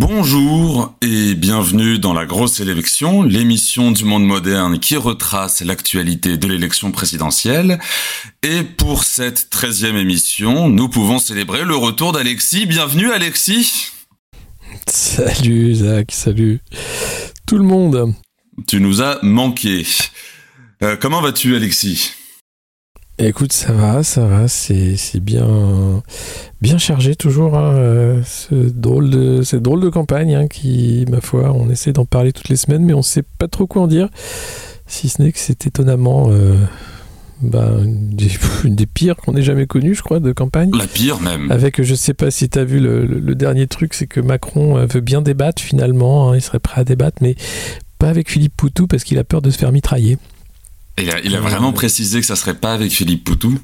Bonjour et bienvenue dans La Grosse Élection, l'émission du monde moderne qui retrace l'actualité de l'élection présidentielle. Et pour cette treizième émission, nous pouvons célébrer le retour d'Alexis. Bienvenue Alexis Salut Zach, salut tout le monde Tu nous as manqué. Euh, comment vas-tu Alexis? Écoute, ça va, ça va, c'est bien, bien chargé toujours, hein, euh, ce drôle de, cette drôle de campagne hein, qui, ma foi, on essaie d'en parler toutes les semaines, mais on sait pas trop quoi en dire, si ce n'est que c'est étonnamment euh, bah, une, des, pires qu'on ait jamais connues, je crois, de campagne. La pire même. Avec, je sais pas si tu as vu le, dernier truc, c'est que Macron euh, veut bien débattre finalement, hein, il serait prêt à débattre, mais pas avec Philippe Poutou parce qu'il a peur de se faire mitrailler. Il a, vraiment précisé que ça serait pas avec Philippe Poutou.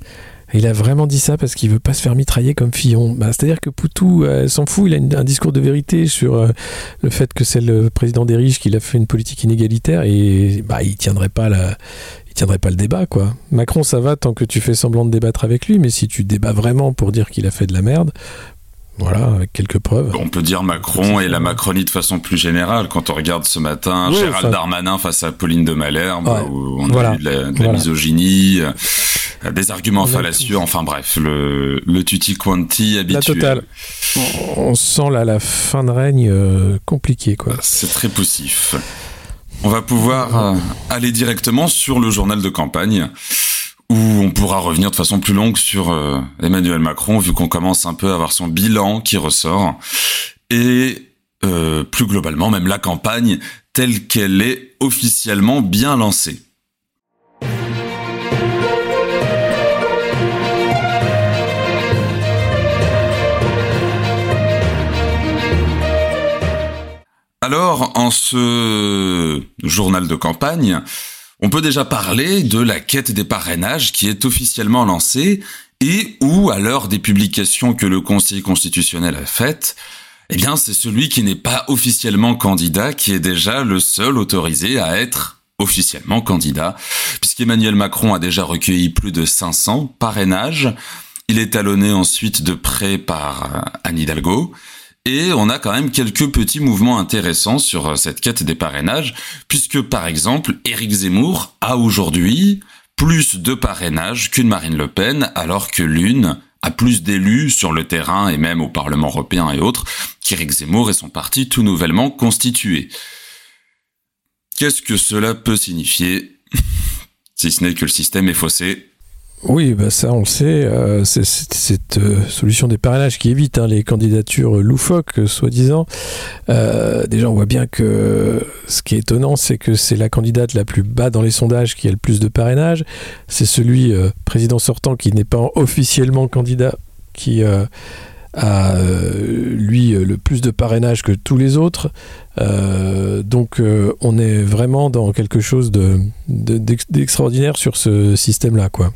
Il a vraiment dit ça parce qu'il veut pas se faire mitrailler comme Fillon. Bah, c'est-à-dire que Poutou euh, s'en fout, il a un discours de vérité sur euh, le fait que c'est le président des riches qui a fait une politique inégalitaire et bah, il tiendrait pas la, il tiendrait pas le débat quoi. Macron ça va tant que tu fais semblant de débattre avec lui, mais si tu débats vraiment pour dire qu'il a fait de la merde, voilà, avec quelques preuves. On peut dire Macron et la Macronie de façon plus générale. Quand on regarde ce matin Gérald Darmanin face à Pauline de Malherbe, où on a eu de la, misogynie, euh, des arguments fallacieux, enfin bref, le, le tutti quanti habituel. La totale. On sent là la fin de règne euh, compliquée, quoi. C'est très poussif. On va pouvoir euh, aller directement sur le journal de campagne où on pourra revenir de façon plus longue sur euh, Emmanuel Macron, vu qu'on commence un peu à avoir son bilan qui ressort, et euh, plus globalement même la campagne telle qu'elle est officiellement bien lancée. Alors, en ce journal de campagne, on peut déjà parler de la quête des parrainages qui est officiellement lancée et où, à l'heure des publications que le Conseil constitutionnel a faites, eh bien, c'est celui qui n'est pas officiellement candidat qui est déjà le seul autorisé à être officiellement candidat, puisqu'Emmanuel Macron a déjà recueilli plus de 500 parrainages. Il est talonné ensuite de près par Anne Hidalgo. Et on a quand même quelques petits mouvements intéressants sur euh, cette quête des parrainages, puisque par exemple, Éric Zemmour a aujourd'hui plus de parrainages qu'une Marine Le Pen, alors que l'une a plus d'élus sur le terrain et même au Parlement européen et autres qu'Éric Zemmour et son parti tout nouvellement constitué. Qu'est-ce que cela peut signifier? Si ce n'est que le système est faussé, oui, bah ça on le sait, euh, c'est cette euh, solution des parrainages qui évite hein, les candidatures loufoques, euh, soi-disant. déjà on voit bien que ce qui est étonnant, c'est que c'est la candidate la plus bas dans les sondages qui a le plus de parrainages. C'est celui président sortant qui n'est pas officiellement candidat qui a lui le plus de parrainage que tous les autres. donc on est vraiment dans quelque chose d'extraordinaire de, sur ce système-là, quoi.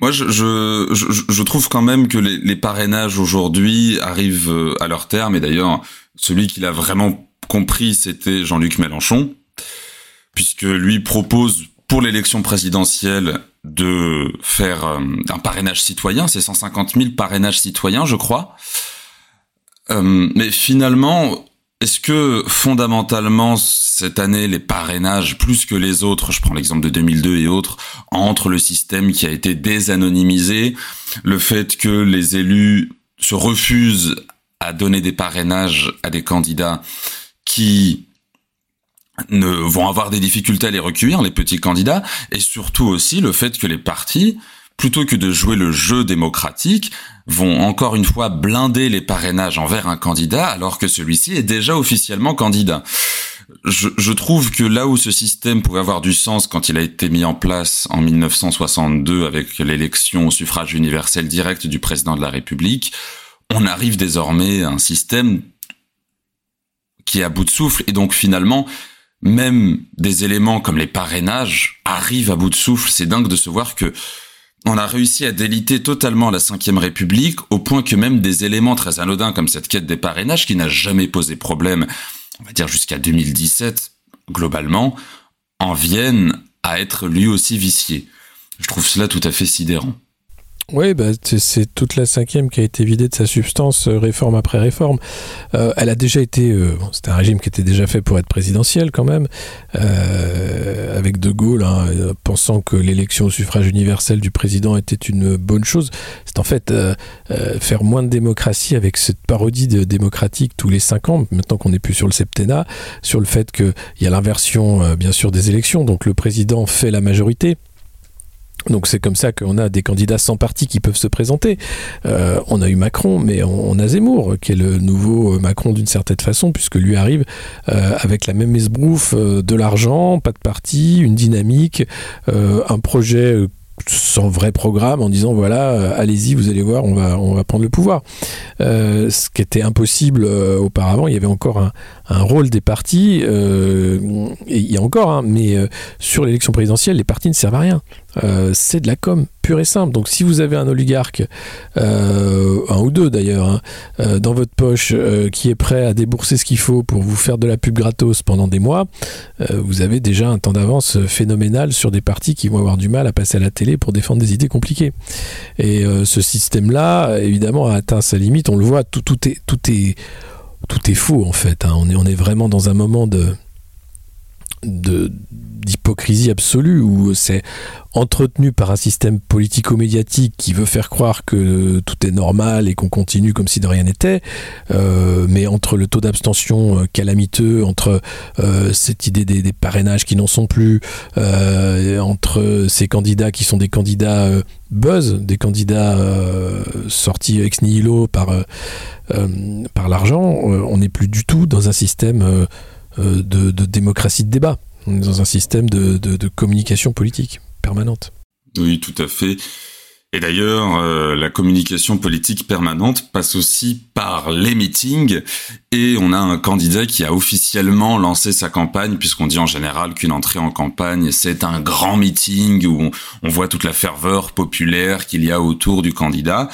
Moi, je, je, je, trouve quand même que les, les parrainages aujourd'hui arrivent euh, à leur terme. Et d'ailleurs, celui qui l'a vraiment compris, c'était Jean-Luc Mélenchon, puisque lui propose pour l'élection présidentielle de faire euh, un parrainage citoyen. C'est 150 000 parrainages citoyens, je crois. Euh, mais finalement, est-ce que fondamentalement cette année les parrainages plus que les autres, je prends l'exemple de 2002 et autres, entre le système qui a été désanonymisé, le fait que les élus se refusent à donner des parrainages à des candidats qui ne vont avoir des difficultés à les recueillir, les petits candidats, et surtout aussi le fait que les partis plutôt que de jouer le jeu démocratique, vont encore une fois blinder les parrainages envers un candidat alors que celui-ci est déjà officiellement candidat. Je, trouve que là où ce système pouvait avoir du sens quand il a été mis en place en 1962 avec l'élection au suffrage universel direct du président de la République, on arrive désormais à un système qui est à bout de souffle et donc finalement même des éléments comme les parrainages arrivent à bout de souffle. C'est dingue de se voir que on a réussi à déliter totalement la Ve République au point que même des éléments très anodins comme cette quête des parrainages qui n'a jamais posé problème, on va dire jusqu'à 2017, globalement, en viennent à être lui aussi viciés. Je trouve cela tout à fait sidérant. Oui, bah, c'est toute la cinquième qui a été vidée de sa substance, euh, réforme après réforme. Euh, elle a déjà été, euh, c'était un régime qui était déjà fait pour être présidentiel quand même, avec De Gaulle, hein, pensant que l'élection au suffrage universel du président était une bonne chose. C'est en fait faire moins de démocratie avec cette parodie démocratique tous les cinq ans, maintenant qu'on n'est plus sur le septennat, sur le fait qu'il y a l'inversion, bien sûr, des élections, donc le président fait la majorité donc c'est comme ça qu'on a des candidats sans parti qui peuvent se présenter. Euh, on a eu Macron, mais on, a Zemmour, qui est le nouveau euh, Macron d'une certaine façon, puisque lui arrive euh, avec la même esbrouffe, de l'argent, pas de parti, une dynamique, un projet sans vrai programme en disant voilà allez-y vous allez voir on va on va prendre le pouvoir ce qui était impossible auparavant il y avait encore un, rôle des partis, euh, et il y a encore, hein, mais euh, sur l'élection présidentielle, les partis ne servent à rien. Euh, c'est de la com pure et simple. Donc si vous avez un oligarque, un ou deux d'ailleurs, hein, dans votre poche, qui est prêt à débourser ce qu'il faut pour vous faire de la pub gratos pendant des mois, vous avez déjà un temps d'avance phénoménal sur des partis qui vont avoir du mal à passer à la télé pour défendre des idées compliquées. Et ce système-là, évidemment, a atteint sa limite. On le voit, tout, est... Faux en fait. Hein. On est vraiment dans un moment de d'hypocrisie absolue où c'est entretenu par un système politico-médiatique qui veut faire croire que tout est normal et qu'on continue comme si de rien n'était, euh, mais entre le taux d'abstention euh, calamiteux, entre euh, cette idée des, parrainages qui n'en sont plus, entre ces candidats qui sont des candidats buzz, des candidats sortis ex nihilo par par l'argent, on n'est plus du tout dans un système euh, de, démocratie de débat. On est dans un système de, communication politique permanente. Oui, tout à fait. Et d'ailleurs, la communication politique permanente passe aussi par les meetings. Et on a un candidat qui a officiellement lancé sa campagne, puisqu'on dit en général qu'une entrée en campagne, c'est un grand meeting où on, voit toute la ferveur populaire qu'il y a autour du candidat.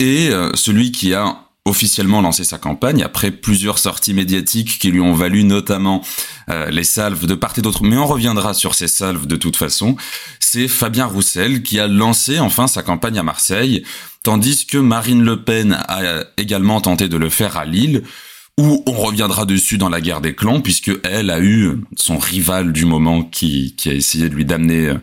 Et celui qui a officiellement lancé sa campagne après plusieurs sorties médiatiques qui lui ont valu notamment euh, les salves de part et d'autre. Mais on reviendra sur ces salves de toute façon. C'est Fabien Roussel qui a lancé enfin sa campagne à Marseille, tandis que Marine Le Pen a également tenté de le faire à Lille où on reviendra dessus dans la guerre des clans, puisque elle a eu son rival du moment qui, a essayé de lui d'amener euh,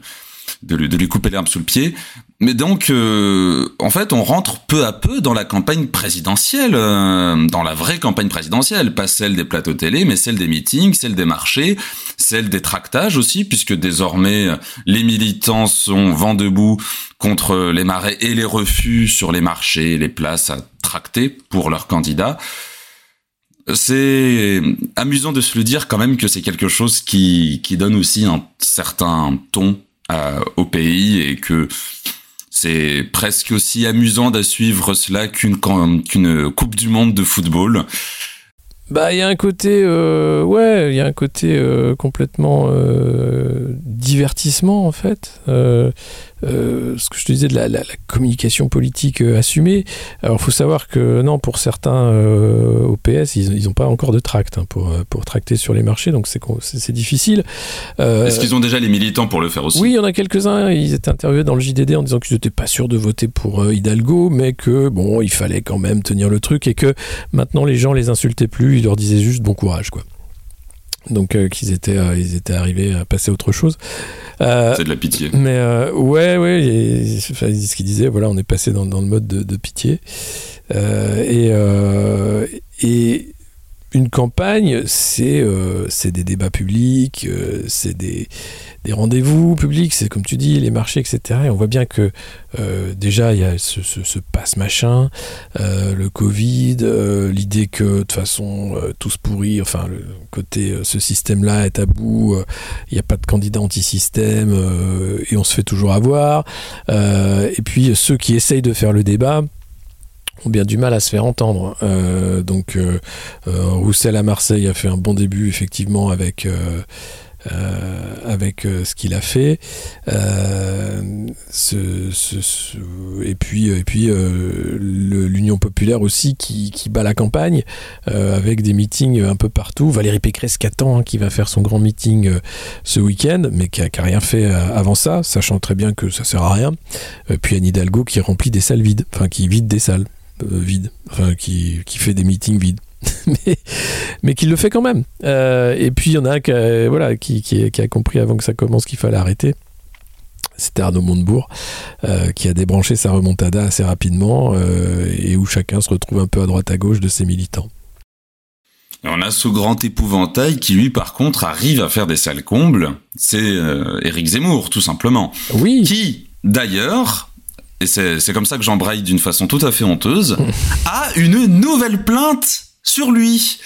de lui, de lui couper l'herbe sous le pied. Mais donc, euh, en fait, on rentre peu à peu dans la campagne présidentielle, euh, dans la vraie campagne présidentielle, pas celle des plateaux télé, mais celle des meetings, celle des marchés, celle des tractages aussi, puisque désormais les militants sont vent debout contre les marais et les refus sur les marchés, les places à tracter pour leurs candidats. C'est amusant de se le dire quand même que c'est quelque chose qui, qui donne aussi un certain ton au pays et que c'est presque aussi amusant de suivre cela qu'une qu'une Coupe du Monde de football. Bah, il y a un côté, euh, ouais, il y a un côté euh, complètement euh, divertissement en fait. Euh, ce que je te disais de la, communication politique euh, assumée. Alors, il faut savoir que non, pour certains euh, au PS, ils n'ont pas encore de tract hein, pour, pour tracter sur les marchés, donc c'est difficile. Est-ce qu'ils ont déjà les militants pour le faire aussi? Oui, il y en a quelques-uns. Ils étaient interviewés dans le JDD en disant qu'ils n'étaient pas sûrs de voter pour Hidalgo, mais que bon, il fallait quand même tenir le truc et que maintenant les gens les insultaient plus, ils leur disaient juste bon courage, quoi donc euh, qu'ils étaient euh, ils étaient arrivés à passer à autre chose. Euh, c'est de la pitié. mais ouais ouais et, enfin, ce qu'ils disaient voilà on est passé dans, dans le mode de, de pitié. Et et une campagne, c'est euh, des débats publics, euh, c'est des, des rendez-vous publics, c'est comme tu dis, les marchés, etc. Et on voit bien que euh, déjà, il y a ce, ce, ce passe-machin, euh, le Covid, l'idée que de toute façon, tout se pourrit, enfin, le côté, ce système-là est à bout, il n'y a pas de candidat anti-système, et on se fait toujours avoir. et puis, ceux qui essayent de faire le débat, ont bien du mal à se faire entendre. Euh, donc euh, euh, Roussel à Marseille a fait un bon début effectivement avec avec ce qu'il a fait. Et puis, et puis l'Union populaire aussi qui, bat la campagne avec des meetings un peu partout. Valérie Pécresse qui attend, hein, qui va faire son grand meeting ce week-end, mais qui n'a rien fait avant ça, sachant très bien que ça sert à rien. puis Anne Hidalgo qui remplit des salles vides, enfin qui vide des salles vides, enfin qui, qui fait des meetings vides. mais, mais qui le fait quand même. Euh, et puis il y en a un qui a, voilà, qui, qui, a compris avant que ça commence qu'il fallait arrêter. C'était Arnaud Montebourg, euh, qui a débranché sa remontada assez rapidement euh, et où chacun se retrouve un peu à droite à gauche de ses militants. Et on a ce grand épouvantail qui, lui, par contre, arrive à faire des sales combles. C'est Éric Zemmour, tout simplement. Oui. Qui, d'ailleurs, et c'est comme ça que j'embraye d'une façon tout à fait honteuse, a une nouvelle plainte sur lui.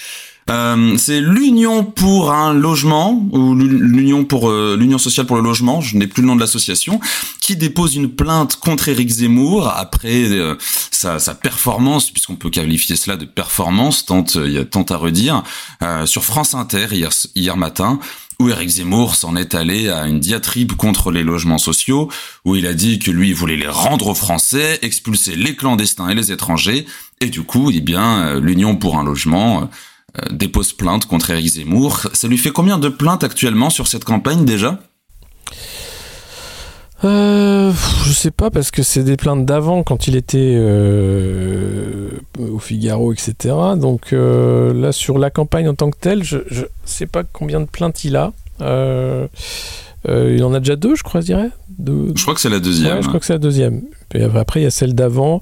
Euh, c'est l'Union pour un logement ou l'Union pour euh, l'Union sociale pour le logement, je n'ai plus le nom de l'association, qui dépose une plainte contre Éric Zemmour après euh, sa, sa, performance, puisqu'on peut qualifier cela de performance, tant il y a tant à redire, sur France Inter hier, hier matin, où Éric Zemmour s'en est allé à une diatribe contre les logements sociaux, où il a dit que lui voulait les rendre aux Français, expulser les clandestins et les étrangers, et du coup, eh bien, l'Union pour un logement euh, dépose plainte contre Eric Zemmour. Ça lui fait combien de plaintes actuellement sur cette campagne déjà? Euh, je sais pas parce que c'est des plaintes d'avant quand il était euh, au Figaro, etc. Donc euh, là sur la campagne en tant que telle, je, je sais pas combien de plaintes il a. il en a déjà deux, je crois, je dirais. Je crois que c'est la deuxième. je crois que c'est la deuxième. Et après, il y a celle d'avant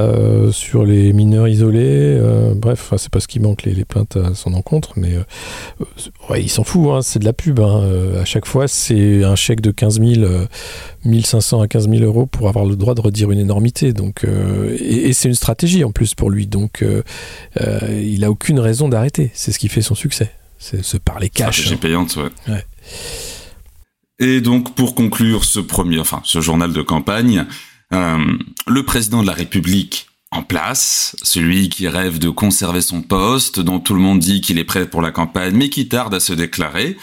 euh, sur les mineurs isolés. Euh, bref, c'est pas ce qui manque, les, plaintes à son encontre, mais euh, il s'en fout, hein, c'est de la pub. Hein. à chaque fois, c'est un chèque de 15 000, 1500 à 15 000 euros pour avoir le droit de redire une énormité. Donc, et, c'est une stratégie en plus pour lui. Donc, il a aucune raison d'arrêter. C'est ce qui fait son succès. C'est se parler cash. Stratégie hein. payante, ouais. Et donc, pour conclure ce premier, enfin, ce journal de campagne, euh, le président de la République en place, celui qui rêve de conserver son poste, dont tout le monde dit qu'il est prêt pour la campagne, mais qui tarde à se déclarer,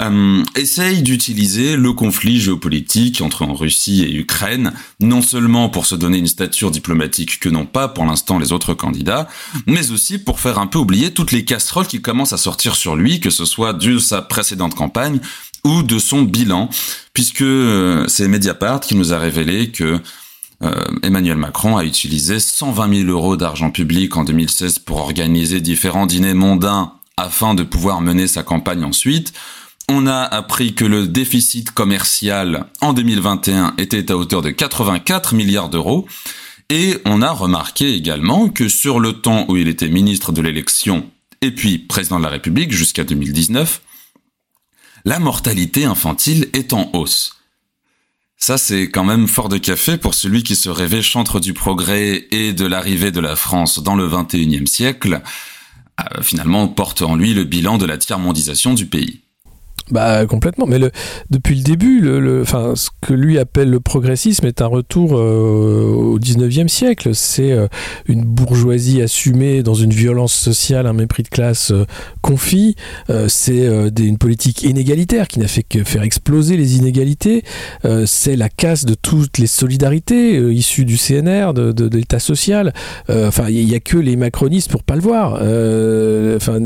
euh, essaye d'utiliser le conflit géopolitique entre Russie et Ukraine, non seulement pour se donner une stature diplomatique que n'ont pas pour l'instant les autres candidats, mais aussi pour faire un peu oublier toutes les casseroles qui commencent à sortir sur lui, que ce soit de sa précédente campagne ou de son bilan, puisque euh, c'est Mediapart qui nous a révélé que euh, Emmanuel Macron a utilisé 120 000 euros d'argent public en 2016 pour organiser différents dîners mondains afin de pouvoir mener sa campagne ensuite. On a appris que le déficit commercial en 2021 était à hauteur de 84 milliards d'euros. Et on a remarqué également que sur le temps où il était ministre de l'élection et puis président de la République jusqu'à 2019, la mortalité infantile est en hausse. Ça, c'est quand même fort de café pour celui qui se rêvait chantre du progrès et de l'arrivée de la France dans le 21e siècle, euh, finalement porte en lui le bilan de la tiers-mondisation du pays. Bah complètement, mais le, depuis le début, le, enfin, ce que lui appelle le progressisme est un retour euh, au 19e siècle. C'est euh, une bourgeoisie assumée dans une violence sociale, un mépris de classe euh, confit. c'est une politique inégalitaire qui n'a fait que faire exploser les inégalités. c'est la casse de toutes les solidarités issues du CNR, de, de, l'État social. Enfin, il n'y a, que les macronistes pour pas le voir. Enfin,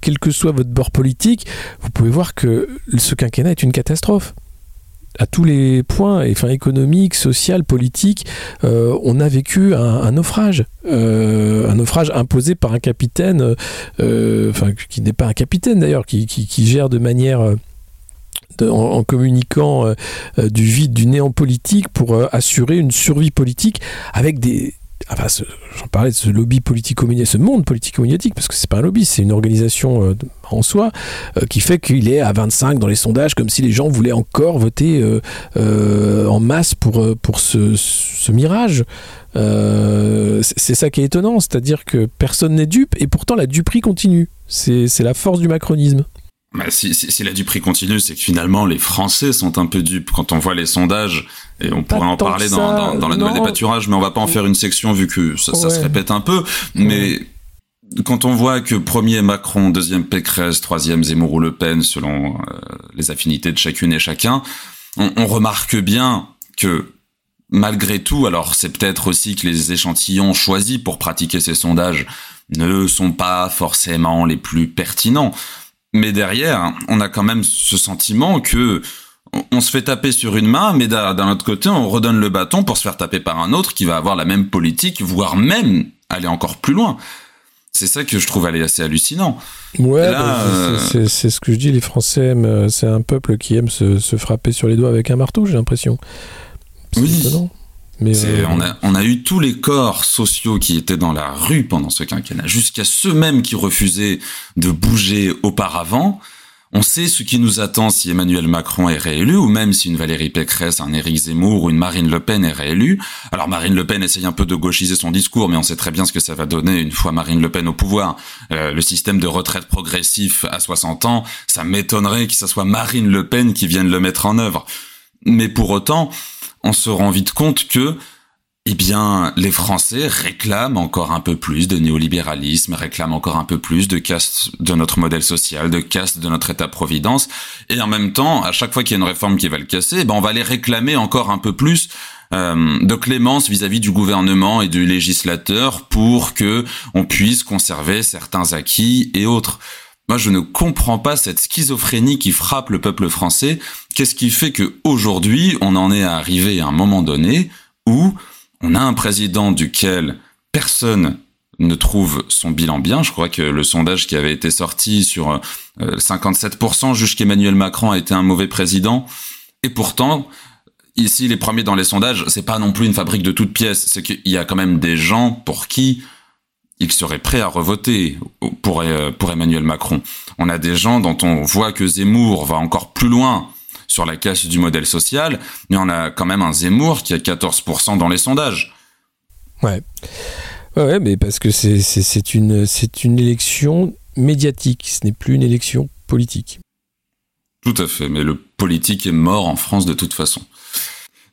quel que soit votre bord politique, vous pouvez voir que ce quinquennat est une catastrophe. À tous les points, économique, social, politique, euh, on a vécu un, naufrage, euh, un naufrage imposé par un capitaine, euh, enfin qui n'est pas un capitaine d'ailleurs, qui, gère de manière en, communiquant du vide, du néant politique pour assurer une survie politique avec des, enfin, j'en parlais de ce lobby politico-médiatique, ce monde politico-médiatique, parce que c'est pas un lobby, c'est une organisation euh, en soi euh, qui fait qu'il est à 25 dans les sondages, comme si les gens voulaient encore voter euh, en masse pour, pour ce, ce mirage. c'est ça qui est étonnant, c'est-à-dire que personne n'est dupe et pourtant la duperie continue. C'est la force du macronisme. Bah, si, si, si, la duperie continue, c'est que finalement les Français sont un peu dupes quand on voit les sondages, et on pourrait en parler dans, dans, la nouvelle des pâturages, mais on va pas en faire une section vu que ça, ça se répète un peu. Mais quand on voit que premier Macron, deuxième Pécresse, troisième Zemmour ou Le Pen, selon euh, les affinités de chacune et chacun, on, on remarque bien que malgré tout, alors c'est peut-être aussi que les échantillons choisis pour pratiquer ces sondages ne sont pas forcément les plus pertinents. Mais derrière, on a quand même ce sentiment que on se fait taper sur une main, mais d'un autre côté, on redonne le bâton pour se faire taper par un autre qui va avoir la même politique, voire même aller encore plus loin. C'est ça que je trouve assez hallucinant. Ouais, bah, euh, c'est ce que je dis, les Français euh, c'est un peuple qui aime se, frapper sur les doigts avec un marteau, j'ai l'impression. Oui. Étonnant. Mais euh, on, a, on a eu tous les corps sociaux qui étaient dans la rue pendant ce quinquennat, jusqu'à ceux-mêmes qui refusaient de bouger auparavant. On sait ce qui nous attend si Emmanuel Macron est réélu, ou même si une Valérie Pécresse, un Éric Zemmour ou une Marine Le Pen est réélue. Alors Marine Le Pen essaye un peu de gauchiser son discours, mais on sait très bien ce que ça va donner une fois Marine Le Pen au pouvoir. Euh, le système de retraite progressif à 60 ans, ça m'étonnerait que ce soit Marine Le Pen qui vienne le mettre en œuvre. Mais pour autant, on se rend vite compte que eh bien, les Français réclament encore un peu plus de néolibéralisme, réclament encore un peu plus de caste de notre modèle social, de caste de notre État-providence, et en même temps, à chaque fois qu'il y a une réforme qui va le casser, eh ben on va les réclamer encore un peu plus euh, de clémence vis-à-vis du gouvernement et du législateur pour que on puisse conserver certains acquis et autres. Moi, je ne comprends pas cette schizophrénie qui frappe le peuple français. Qu'est-ce qui fait que aujourd'hui, on en est arrivé à un moment donné où on a un président duquel personne ne trouve son bilan bien? Je crois que le sondage qui avait été sorti sur 57% euh, juge qu'Emmanuel Macron a été un mauvais président. Et pourtant, ici, les premiers dans les sondages, c'est pas non plus une fabrique de toutes pièces. C'est qu'il y a quand même des gens pour qui il serait prêt à revoter pour, euh, pour Emmanuel Macron. On a des gens dont on voit que Zemmour va encore plus loin sur la casse du modèle social, mais on a quand même un Zemmour qui a 14% dans les sondages. Ouais. Ouais, mais parce que c'est une, une élection médiatique, ce n'est plus une élection politique. Tout à fait, mais le politique est mort en France de toute façon.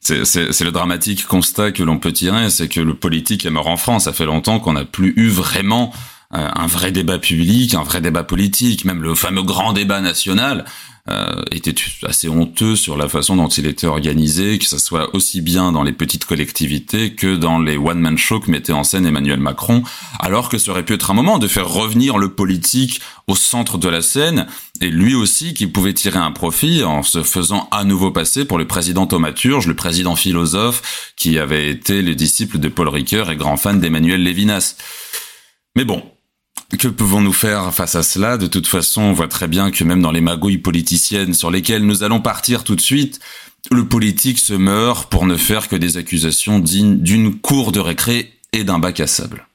C'est le dramatique constat que l'on peut tirer, c'est que le politique est mort en France. Ça fait longtemps qu'on n'a plus eu vraiment un vrai débat public, un vrai débat politique, même le fameux grand débat national euh, était assez honteux sur la façon dont il était organisé, que ce soit aussi bien dans les petites collectivités que dans les one-man shows que mettait en scène Emmanuel Macron, alors que ça aurait pu être un moment de faire revenir le politique au centre de la scène, et lui aussi qui pouvait tirer un profit en se faisant à nouveau passer pour le président thaumaturge, le président philosophe, qui avait été le disciple de Paul Ricoeur et grand fan d'Emmanuel Lévinas. Mais bon, que pouvons-nous faire face à cela? De toute façon, on voit très bien que même dans les magouilles politiciennes sur lesquelles nous allons partir tout de suite, le politique se meurt pour ne faire que des accusations dignes d'une cour de récré et d'un bac à sable.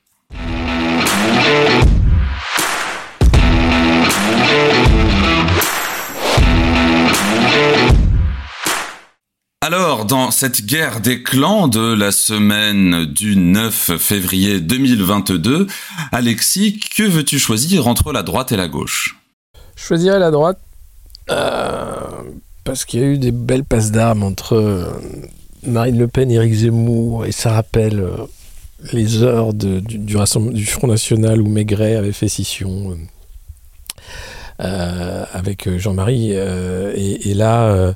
Alors, dans cette guerre des clans de la semaine du 9 février 2022, Alexis, que veux-tu choisir entre la droite et la gauche? Je choisirais la droite euh, parce qu'il y a eu des belles passes d'armes entre euh, Marine Le Pen Éric Zemmour et ça rappelle euh, les heures du, Front National où Maigret avait fait scission. avec Jean-Marie. et, là,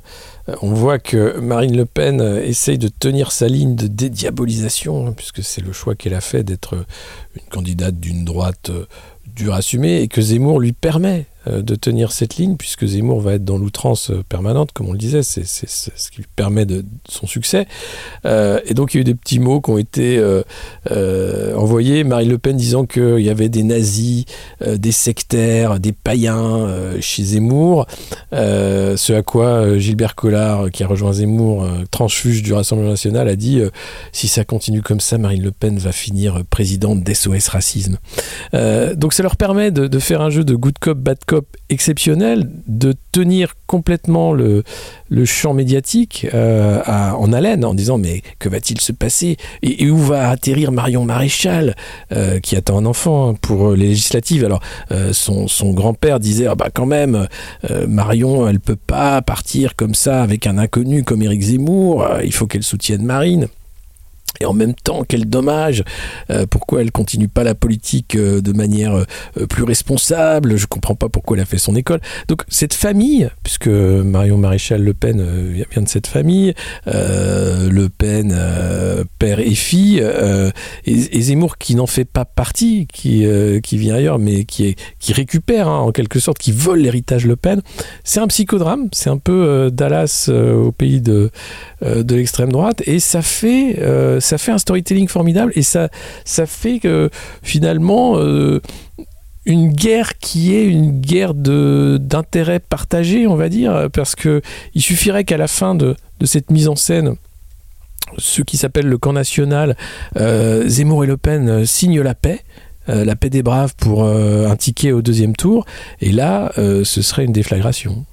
on voit que Marine Le Pen euh, essaye de tenir sa ligne de dédiabolisation, hein, puisque c'est le choix qu'elle a fait d'être une candidate d'une droite euh, dure à assumer, et que Zemmour lui permet euh, de tenir cette ligne, puisque Zemmour va être dans l'outrance euh, permanente, comme on le disait, c'est ce qui lui permet de, son succès. Euh, et donc il y a eu des petits mots qui ont été envoyés. Marine Le Pen disant qu'il y avait des nazis, des sectaires, des païens chez Zemmour. ce à quoi Gilbert Collard, qui a rejoint Zemmour, transfuge du Rassemblement national, a dit si ça continue comme ça, Marine Le Pen va finir présidente d'SOS Racisme. donc ça leur permet de, de, faire un jeu de good cop, bad cop exceptionnel de tenir complètement le, champ médiatique euh, en haleine en disant mais que va-t-il se passer? Et, où va atterrir Marion Maréchal euh, qui attend un enfant pour les législatives? Alors euh, son, son grand-père disait ah bah quand même Marion elle peut pas partir comme ça avec un inconnu comme Éric Zemmour il faut qu'elle soutienne Marine et en même temps, quel dommage. Euh, pourquoi elle continue pas la politique euh, de manière euh, plus responsable Je comprends pas pourquoi elle a fait son école. Donc cette famille, puisque Marion Maréchal Le Pen vient de cette famille, Le Pen père et fille, et, Zemmour qui n'en fait pas partie, qui qui vient ailleurs, mais qui qui récupère hein, en quelque sorte, qui vole l'héritage Le Pen. C'est un psychodrame. C'est un peu Dallas au pays de de l'extrême droite, et ça fait fait un storytelling formidable et ça, ça fait que finalement euh, une guerre qui est une guerre d'intérêt partagé, on va dire, parce que il suffirait qu'à la fin de, de, cette mise en scène, ce qui s'appelle le camp national, euh, Zemmour et Le Pen signent la paix. Euh, la paix des braves pour un ticket au deuxième tour, et là, ce serait une déflagration.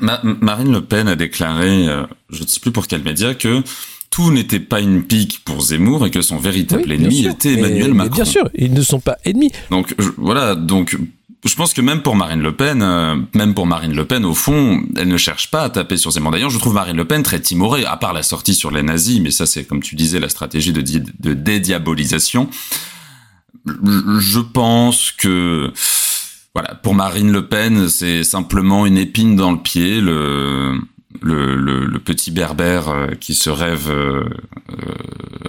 Marine Le Pen a déclaré, je ne sais plus pour quel média, que tout n'était pas une pique pour Zemmour et que son véritable ennemi était Emmanuel Macron. bien sûr, ils ne sont pas ennemis. Donc voilà, donc je pense que même pour Marine Le Pen, euh, même pour Marine Le Pen, au fond, elle ne cherche pas à taper sur Zemmour. D'ailleurs, je trouve Marine Le Pen très timorée, à part la sortie sur les nazis, mais ça c'est comme tu disais la stratégie de, de dédiabolisation. Je pense que voilà, pour Marine Le Pen, c'est simplement une épine dans le pied. Le le, le, petit berbère euh, qui se rêve euh, euh,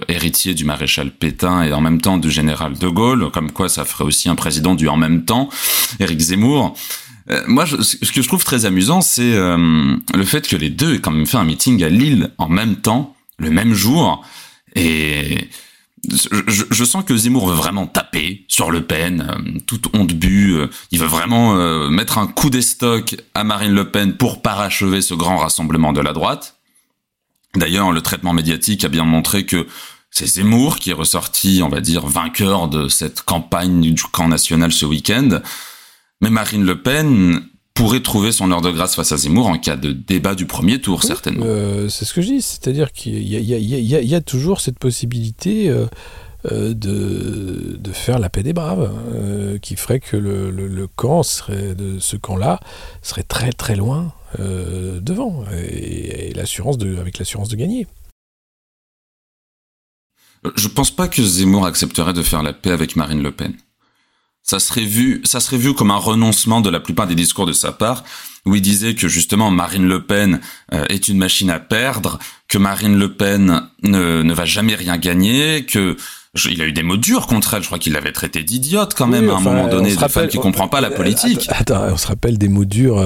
héritier du maréchal Pétain et en même temps du général de Gaulle, comme quoi ça ferait aussi un président du en même temps, Éric Zemmour. moi, ce que je trouve très amusant, c'est le fait que les deux aient quand même fait un meeting à Lille en même temps, le même jour, et je, je, sens que Zemmour veut vraiment taper sur Le Pen, euh, toute honte bu. Euh, il veut vraiment euh, mettre un coup d'estoc à Marine Le Pen pour parachever ce grand rassemblement de la droite. D'ailleurs, le traitement médiatique a bien montré que c'est Zemmour qui est ressorti, on va dire, vainqueur de cette campagne du camp national ce week-end. Mais Marine Le Pen pourrait trouver son heure de grâce face à Zemmour en cas de débat du premier tour, certainement. Euh, c'est ce que je dis, c'est-à-dire qu'il y, a toujours cette possibilité euh, euh, de, de, faire la paix des braves, qui ferait que le, camp serait, de ce camp-là serait très très loin devant, et, l'assurance de, avec l'assurance de gagner. Je pense pas que Zemmour accepterait de faire la paix avec Marine Le Pen ça serait vu, ça serait vu comme un renoncement de la plupart des discours de sa part, où il disait que justement Marine Le Pen euh, est une machine à perdre, que Marine Le Pen ne, ne va jamais rien gagner, que il a eu des mots durs contre elle. Je crois qu'il l'avait traité d'idiote quand même à un moment donné, de rappelle, femme qui comprend pas la euh, politique. Attends, on se rappelle des mots durs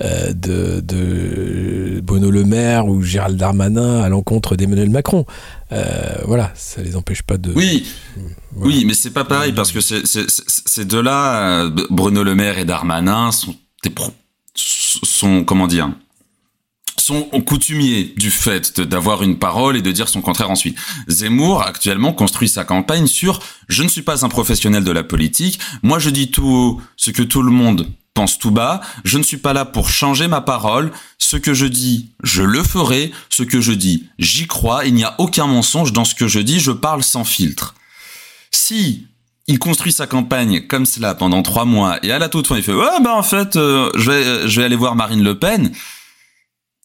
euh, de, de Bruno Le Maire ou Gérald Darmanin à l'encontre d'Emmanuel Macron. Euh, voilà, ça les empêche pas de. Oui, oui, mais c'est pas pareil parce que ces deux-là, Bruno Le Maire et Darmanin, sont des pro sont comment dire sont coutumiers du fait d'avoir une parole et de dire son contraire ensuite. Zemmour, actuellement, construit sa campagne sur « je ne suis pas un professionnel de la politique, moi je dis tout ce que tout le monde pense tout bas, je ne suis pas là pour changer ma parole, ce que je dis, je le ferai, ce que je dis, j'y crois, il n'y a aucun mensonge dans ce que je dis, je parle sans filtre. » Si il construit sa campagne comme cela pendant trois mois et à la toute fin il fait ouais ben en fait euh, je vais je vais aller voir Marine Le Pen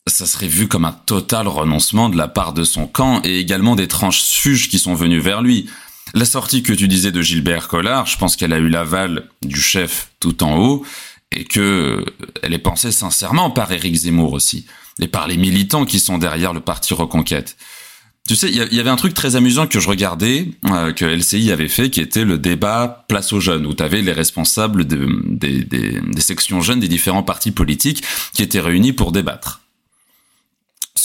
ça serait vu comme un total renoncement de la part de son camp et également des tranches suges qui sont venues vers lui. La sortie que tu disais de Gilbert Collard, je pense qu'elle a eu l'aval du chef tout en haut et que elle est pensée sincèrement par Éric Zemmour aussi et par les militants qui sont derrière le parti Reconquête. Tu sais, il y, avait un truc très amusant que je regardais, euh, que LCI avait fait, qui était le débat Place aux jeunes, où tu avais les responsables des sections jeunes des différents partis politiques qui étaient réunis pour débattre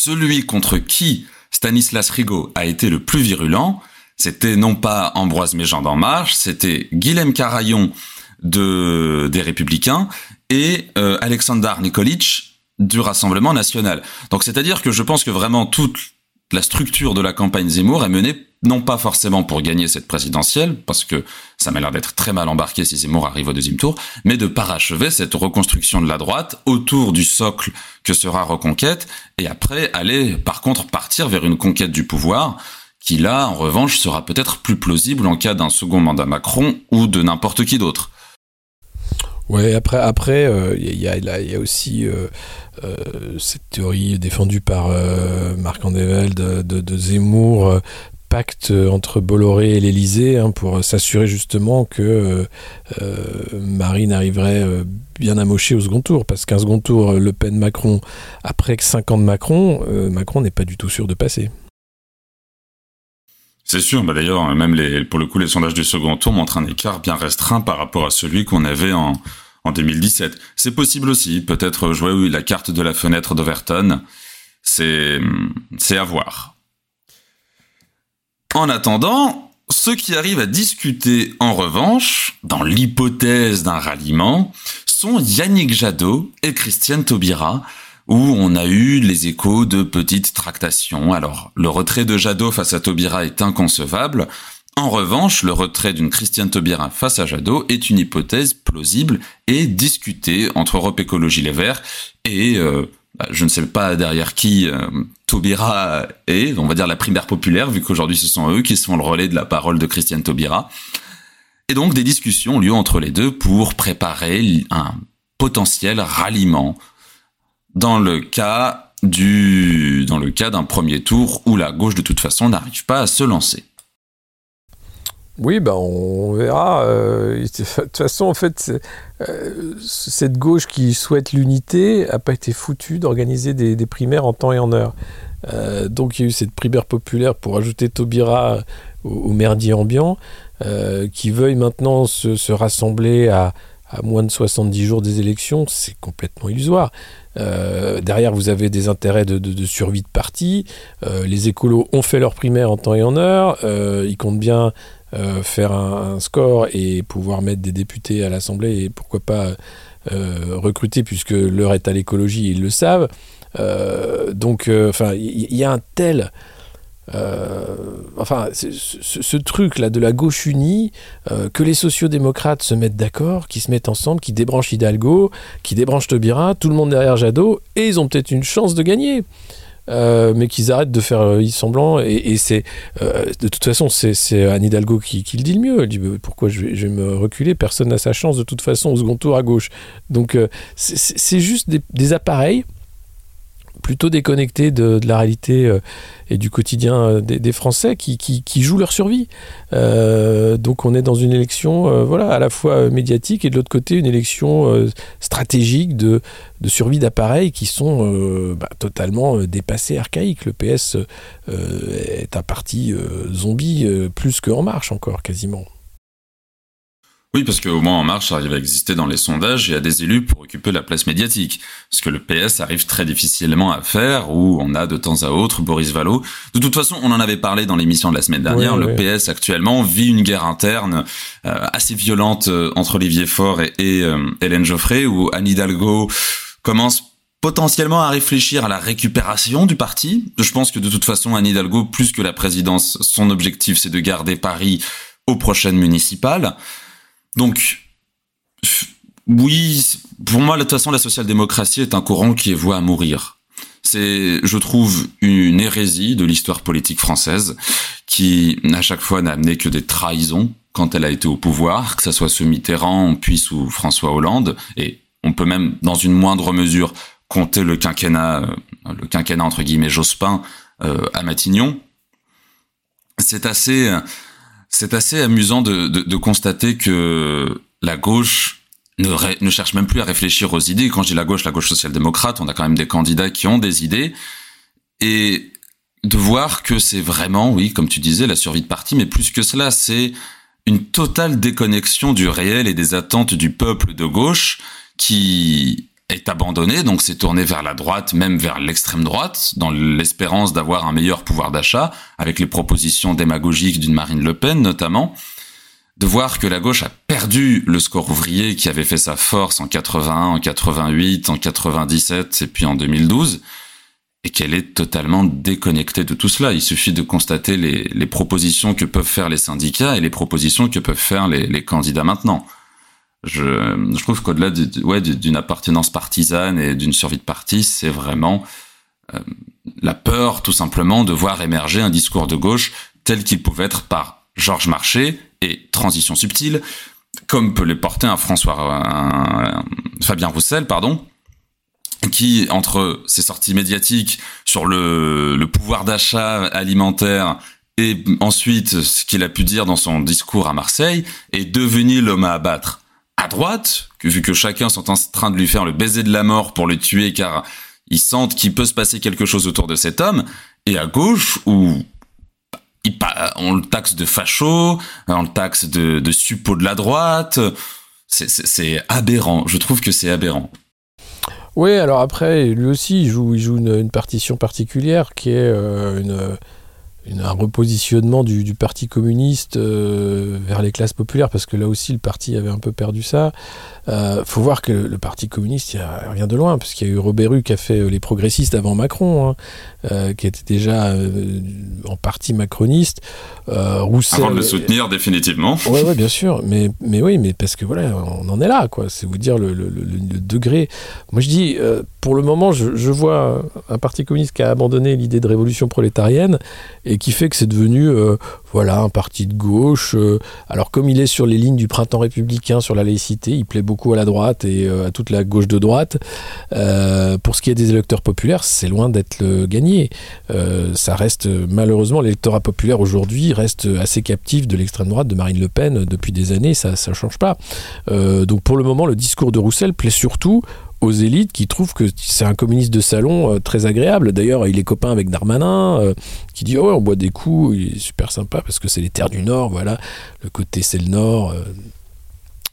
celui contre qui Stanislas Rigaud a été le plus virulent, c'était non pas Ambroise Méjean d'En Marche, c'était Guilhem Carayon de, des Républicains et euh, Alexander Nikolic du Rassemblement National. Donc c'est-à-dire que je pense que vraiment toute la structure de la campagne Zemmour est menée non pas forcément pour gagner cette présidentielle, parce que ça m'a l'air d'être très mal embarqué si Zemmour arrive au deuxième tour, mais de parachever cette reconstruction de la droite autour du socle que sera Reconquête, et après aller par contre partir vers une conquête du pouvoir, qui là, en revanche, sera peut-être plus plausible en cas d'un second mandat Macron ou de n'importe qui d'autre. Ouais, après, après, il y, a, aussi euh, euh, cette théorie défendue par euh, Marc Andevelde de, de, Zemmour pacte entre Bolloré et l'Élysée hein, pour s'assurer justement que Marine arriverait bien amochée au second tour. Parce qu'un second tour, Le Pen-Macron, après 5 ans de Macron, Macron n'est pas du tout sûr de passer. C'est sûr, bah d'ailleurs, même pour le coup, les sondages du second tour montrent un écart bien restreint par rapport à celui qu'on avait en, en 2017. C'est possible aussi, peut-être jouer la carte de la fenêtre d'Overton. C'est à voir. En attendant, ceux qui arrivent à discuter en revanche, dans l'hypothèse d'un ralliement, sont Yannick Jadot et Christiane Taubira, où on a eu les échos de petites tractations. Alors, le retrait de Jadot face à Taubira est inconcevable. En revanche, le retrait d'une Christiane Taubira face à Jadot est une hypothèse plausible et discutée entre Europe Écologie Les Verts et euh, je ne sais pas derrière qui euh, Taubira est, on va dire la primaire populaire, vu qu'aujourd'hui ce sont eux qui sont le relais de la parole de Christiane Taubira. Et donc des discussions ont lieu entre les deux pour préparer un potentiel ralliement dans le cas du dans le cas d'un premier tour où la gauche de toute façon n'arrive pas à se lancer. Oui, ben on verra. Euh, de toute façon, en fait, euh, cette gauche qui souhaite l'unité n'a pas été foutue d'organiser des, primaires en temps et en heure. Euh, donc il y a eu cette primaire populaire pour ajouter Taubira au, merdier ambiant, qui veuille maintenant se, rassembler à, moins de 70 jours des élections, c'est complètement illusoire. derrière, vous avez des intérêts de, survie de parti. les écolos ont fait leur primaire en temps et en heure. ils comptent bien euh, faire un, score et pouvoir mettre des députés à l'Assemblée et pourquoi pas euh, recruter puisque l'heure est à l'écologie, ils le savent. Euh, donc, enfin, il y, a un tel enfin, ce, truc-là de la gauche unie, que les sociodémocrates se mettent d'accord, qui se mettent ensemble, qui débranchent Hidalgo, qui débranchent Tobira, tout le monde derrière Jadot, et ils ont peut-être une chance de gagner. Euh, mais qu'ils arrêtent de faire euh, semblant. Et, c'est euh, de toute façon, c'est Anne Hidalgo qui, le dit le mieux. Elle dit pourquoi je vais, me reculer? Personne n'a sa chance de toute façon au second tour à gauche. Donc c'est juste des appareils plutôt déconnectés de, la réalité euh, et du quotidien euh, des, Français qui, jouent leur survie. Euh, donc on est dans une élection voilà, à la fois médiatique et de l'autre côté une élection stratégique de, survie d'appareils qui sont bah, totalement dépassés, archaïques. Le PS est un parti zombie plus qu'En Marche encore quasiment. Oui, parce qu'au moins En Marche arrive à exister dans les sondages et à des élus pour occuper la place médiatique. Ce que le PS arrive très difficilement à faire, où on a de temps à autre Boris Vallot. De toute façon, on en avait parlé dans l'émission de la semaine dernière, le PS actuellement vit une guerre interne euh, assez violente euh, entre Olivier Faure et, euh, Hélène Geoffrey, où Anne Hidalgo commence potentiellement à réfléchir à la récupération du parti. Je pense que de toute façon, Anne Hidalgo, plus que la présidence, son objectif, c'est de garder Paris aux prochaines municipales. Donc, oui, pour moi, de toute façon, la social-démocratie est un courant qui est voué à mourir. C'est, je trouve, une hérésie de l'histoire politique française qui, à chaque fois, n'a amené que des trahisons quand elle a été au pouvoir, que ce soit sous Mitterrand, puis sous François Hollande, et on peut même, dans une moindre mesure, compter le quinquennat, euh, le quinquennat entre guillemets Jospin euh, à Matignon. C'est assez, c'est assez amusant de, de, constater que la gauche ne, ne, cherche même plus à réfléchir aux idées. Quand je dis la gauche, la gauche social-démocrate, on a quand même des candidats qui ont des idées. Et de voir que c'est vraiment, oui, comme tu disais, la survie de parti, mais plus que cela, c'est une totale déconnexion du réel et des attentes du peuple de gauche qui abandonné, donc c'est tourné vers la droite, même vers l'extrême droite, dans l'espérance d'avoir un meilleur pouvoir d'achat, avec les propositions démagogiques d'une Marine Le Pen notamment, de voir que la gauche a perdu le score ouvrier qui avait fait sa force en 81, en 88, en 97 et puis en 2012, et qu'elle est totalement déconnectée de tout cela. Il suffit de constater les, propositions que peuvent faire les syndicats et les propositions que peuvent faire les candidats maintenant je, je trouve qu'au-delà ouais, d'une appartenance partisane et d'une survie de parti, c'est vraiment euh, la peur, tout simplement, de voir émerger un discours de gauche tel qu'il pouvait être par Georges Marchais et Transition subtile, comme peut les porter un François, Fabien Roussel, pardon, qui, entre ses sorties médiatiques sur le, le pouvoir d'achat alimentaire et ensuite ce qu'il a pu dire dans son discours à Marseille est devenu l'homme à abattre à droite, vu que chacun sont en train de lui faire le baiser de la mort pour le tuer car ils sentent qu'il peut se passer quelque chose autour de cet homme, et à gauche où on le taxe de facho, on le taxe de, de de la droite. C'est aberrant. Je trouve que c'est aberrant. Oui, alors après, lui aussi, il joue, il joue une, partition particulière qui est euh, une un repositionnement du, Parti communiste euh, vers les classes populaires, parce que là aussi le parti avait un peu perdu ça. Il euh, faut voir que le, Parti communiste, il rien de loin, parce qu'il y a eu Robert Hue qui a fait euh, les progressistes avant Macron, hein, qui était déjà en partie macroniste. Roussel, avant de le soutenir définitivement. Oui, ouais, bien sûr, mais, mais oui, mais parce que voilà, on en est là, quoi. C'est vous dire le, degré. Moi je dis, pour le moment, je, je, vois un Parti communiste qui a abandonné l'idée de révolution prolétarienne et qui fait que c'est devenu euh, voilà un parti de gauche. Euh. alors comme il est sur les lignes du printemps républicain sur la laïcité, il plaît beaucoup à la droite et euh, à toute la gauche de droite. pour ce qui est des électeurs populaires, c'est loin d'être gagné. ça reste malheureusement l'électorat populaire aujourd'hui reste assez captif de l'extrême droite de Marine Le Pen depuis des années. Ça ça change pas. donc pour le moment, le discours de Roussel plaît surtout aux élites qui trouvent que c'est un communiste de salon euh, très agréable. D'ailleurs, il est copain avec Darmanin, euh, qui dit oh ouais, on boit des coups, il est super sympa parce que c'est les terres du Nord, voilà, le côté c'est le Nord. Euh.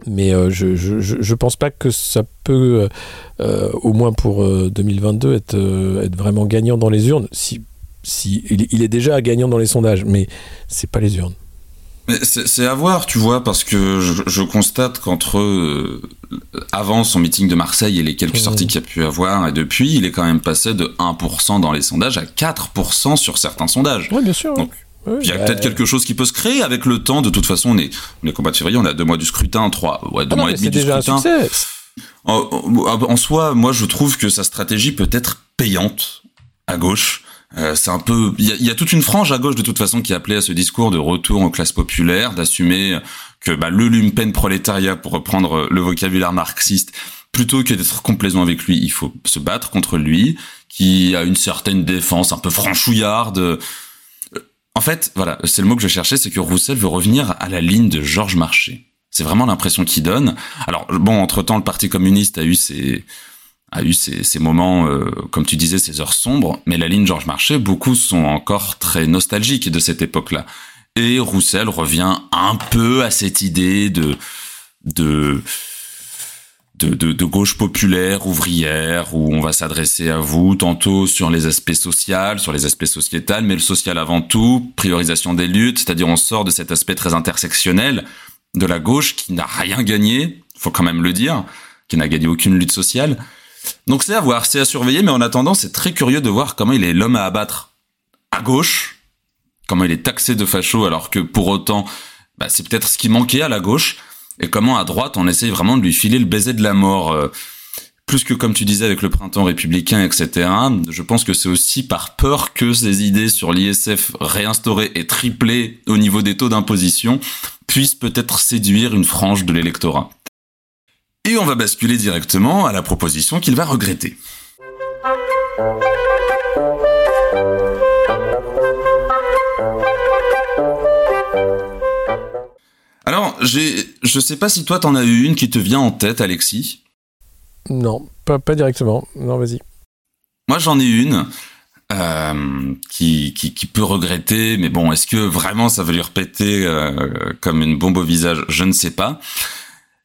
mais je, je, pense pas que ça peut, au moins pour 2022, être, vraiment gagnant dans les urnes. Si, si, il est déjà gagnant dans les sondages, mais c'est pas les urnes. C'est à voir, tu vois, parce que je, constate qu'entre euh, avant son meeting de Marseille et les quelques mmh. sorties qu'il a pu avoir, et depuis, il est quand même passé de 1% dans les sondages à 4% sur certains sondages. Oui, bien sûr. Donc, il y a peut-être quelque chose qui peut se créer avec le temps. De toute façon, on est, on est combat de février, on a deux mois du scrutin, trois, ouais, deux ah mois et demi du déjà scrutin. Un succès. En, en, soi, moi, je trouve que sa stratégie peut être payante à gauche. Euh, c'est un peu, il y a, toute une frange à gauche de toute façon qui appelait à ce discours de retour aux classes populaires, d'assumer que bah, le lumpen prolétariat, pour reprendre le vocabulaire marxiste, plutôt que d'être complaisant avec lui, il faut se battre contre lui, qui a une certaine défense un peu franchouillarde. Euh, en fait, voilà, c'est le mot que je cherchais, c'est que Roussel veut revenir à la ligne de Georges Marchais. C'est vraiment l'impression qu'il donne. Alors bon, entre temps, le Parti communiste a eu ses a eu ces, moments, euh, comme tu disais, ces heures sombres, mais la ligne Georges Marchais, beaucoup sont encore très nostalgiques de cette époque-là. Et Roussel revient un peu à cette idée de de de, de, gauche populaire, ouvrière, où on va s'adresser à vous, tantôt sur les aspects sociaux, sur les aspects sociétals, mais le social avant tout, priorisation des luttes, c'est-à-dire on sort de cet aspect très intersectionnel de la gauche qui n'a rien gagné, faut quand même le dire, qui n'a gagné aucune lutte sociale, donc c'est à voir, c'est à surveiller, mais en attendant, c'est très curieux de voir comment il est l'homme à abattre à gauche, comment il est taxé de facho, alors que pour autant, bah, c'est peut-être ce qui manquait à la gauche, et comment à droite, on essaye vraiment de lui filer le baiser de la mort. Euh, plus que comme tu disais avec le printemps républicain, etc. Je pense que c'est aussi par peur que ces idées sur l'ISF réinstaurées et triplées au niveau des taux d'imposition puissent peut-être séduire une frange de l'électorat. Et on va basculer directement à la proposition qu'il va regretter. Alors, j'ai, je sais pas si toi t'en as eu une qui te vient en tête, Alexis. Non, pas, pas directement. Non, vas-y. Moi, j'en ai une euh, qui, qui, peut regretter, mais bon, est-ce que vraiment ça va lui repéter euh, comme une bombe au visage? Je ne sais pas.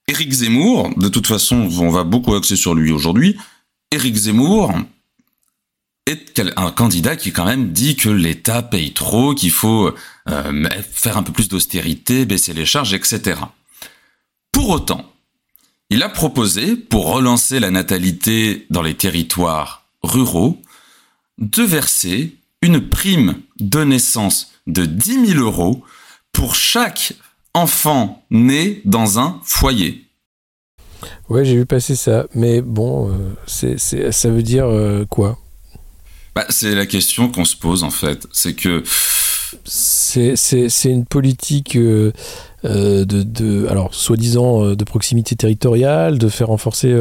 Éric Zemmour, de toute façon, on va beaucoup axer sur lui aujourd'hui. Éric Zemmour est un candidat qui quand même dit que l'État paye trop, qu'il faut euh, faire un peu plus d'austérité, baisser les charges, etc. Pour autant, il a proposé, pour relancer la natalité dans les territoires ruraux, de verser une prime de naissance de 10 000 euros pour chaque enfant né dans un foyer. Ouais, j'ai vu passer ça. Mais bon, euh, c'est, ça veut dire euh, quoi? Bah, C'est la question qu'on se pose en fait. C'est que. C'est, une politique euh, de, de, alors soi-disant de proximité territoriale, de faire renforcer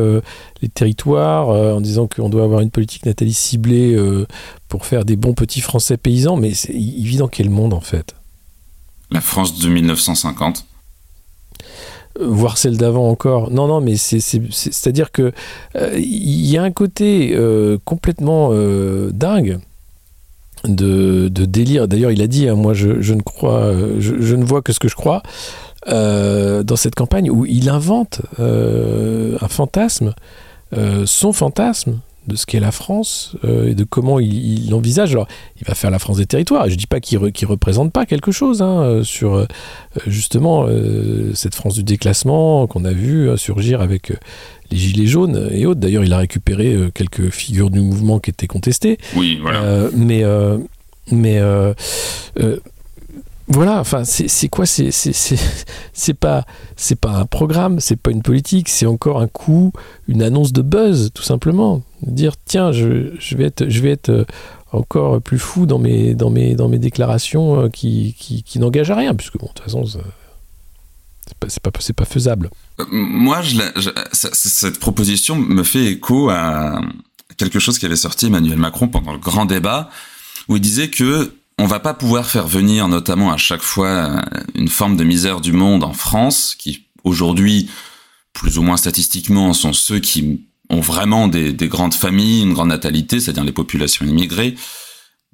les territoires en disant qu'on doit avoir une politique natalice ciblée pour faire des bons petits Français paysans, mais il vit dans quel monde en fait? La France de 1950 voire celle d'avant encore. Non, non, mais c'est-à-dire que euh, il y a un côté euh, complètement euh, dingue de, délire. D'ailleurs, il a dit, hein, moi, je, ne crois, je, ne vois que ce que je crois. dans cette campagne où il invente un fantasme, son fantasme, de ce qu'est la France euh, et de comment il, l'envisage. Alors, il va faire la France des territoires. Je ne dis pas qu'il ne représente pas quelque chose hein, euh, sur euh, justement cette France du déclassement qu'on a vu surgir avec les Gilets jaunes et autres. D'ailleurs, il a récupéré quelques figures du mouvement qui étaient contestées. Oui, voilà. mais mais voilà, enfin, c'est quoi C'est pas, c'est pas un programme, c'est pas une politique, c'est encore un coup, une annonce de buzz, tout simplement. Dire tiens, je, je vais être, je vais être euh, encore plus fou dans mes, dans mes, dans mes déclarations euh, qui, qui, qui n'engagent à rien, puisque bon, de toute façon, c'est pas, pas, pas faisable. Euh, moi, cette proposition me fait écho à quelque chose qui avait sorti Emmanuel Macron pendant le grand débat, où il disait que on va pas pouvoir faire venir notamment à chaque fois une forme de misère du monde en France, qui aujourd'hui, plus ou moins statistiquement, sont ceux qui ont vraiment des, grandes familles, une grande natalité, c'est-à-dire les populations immigrées.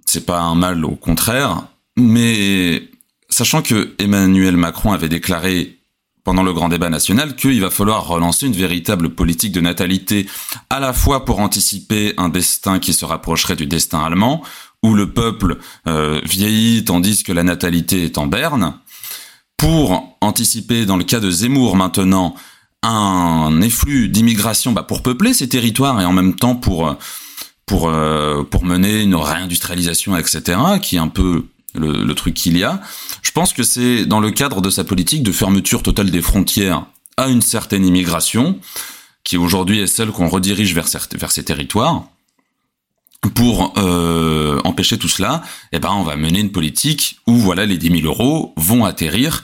C'est pas un mal, au contraire. Mais sachant que Emmanuel Macron avait déclaré pendant le grand débat national qu'il va falloir relancer une véritable politique de natalité, à la fois pour anticiper un destin qui se rapprocherait du destin allemand, où le peuple euh, vieillit tandis que la natalité est en berne, pour anticiper, dans le cas de Zemmour maintenant, un efflux d'immigration bah, pour peupler ces territoires et en même temps pour pour euh, pour mener une réindustrialisation, etc., qui est un peu le, le truc qu'il y a. Je pense que c'est dans le cadre de sa politique de fermeture totale des frontières à une certaine immigration, qui aujourd'hui est celle qu'on redirige vers, vers ces territoires pour euh, empêcher tout cela, eh ben on va mener une politique où voilà les 10 000 euros vont atterrir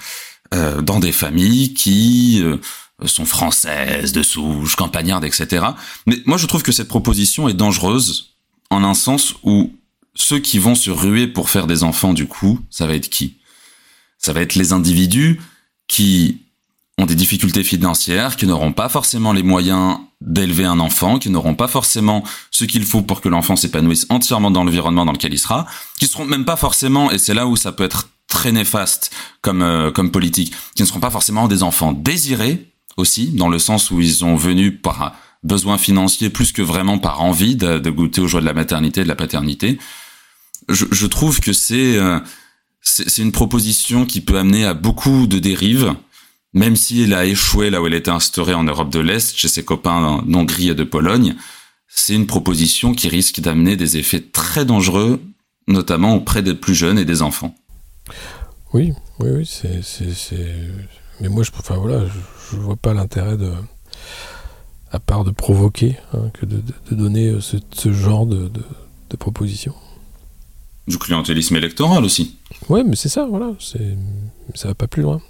euh, dans des familles qui euh, sont françaises, de souche, campagnardes, etc. Mais moi je trouve que cette proposition est dangereuse en un sens où ceux qui vont se ruer pour faire des enfants du coup, ça va être qui? Ça va être les individus qui ont des difficultés financières, qui n'auront pas forcément les moyens d'élever un enfant, qui n'auront pas forcément ce qu'il faut pour que l'enfant s'épanouisse entièrement dans l'environnement dans lequel il sera, qui seront même pas forcément, et c'est là où ça peut être très néfaste comme euh, comme politique, qui ne seront pas forcément des enfants désirés aussi, dans le sens où ils sont venus par besoin financier plus que vraiment par envie de, goûter aux joies de la maternité et de la paternité. Je, trouve que c'est euh, c'est une proposition qui peut amener à beaucoup de dérives même si elle a échoué là où elle était instaurée en Europe de l'Est, chez ses copains d'Hongrie et de Pologne, c'est une proposition qui risque d'amener des effets très dangereux, notamment auprès des plus jeunes et des enfants. Oui, oui, oui, c'est, Mais moi, je, enfin, voilà, je, ne vois pas l'intérêt de, à part de provoquer, hein, que de, donner euh, ce, genre de, de, proposition. Du clientélisme électoral aussi. Oui, mais c'est ça, voilà, ça va pas plus loin.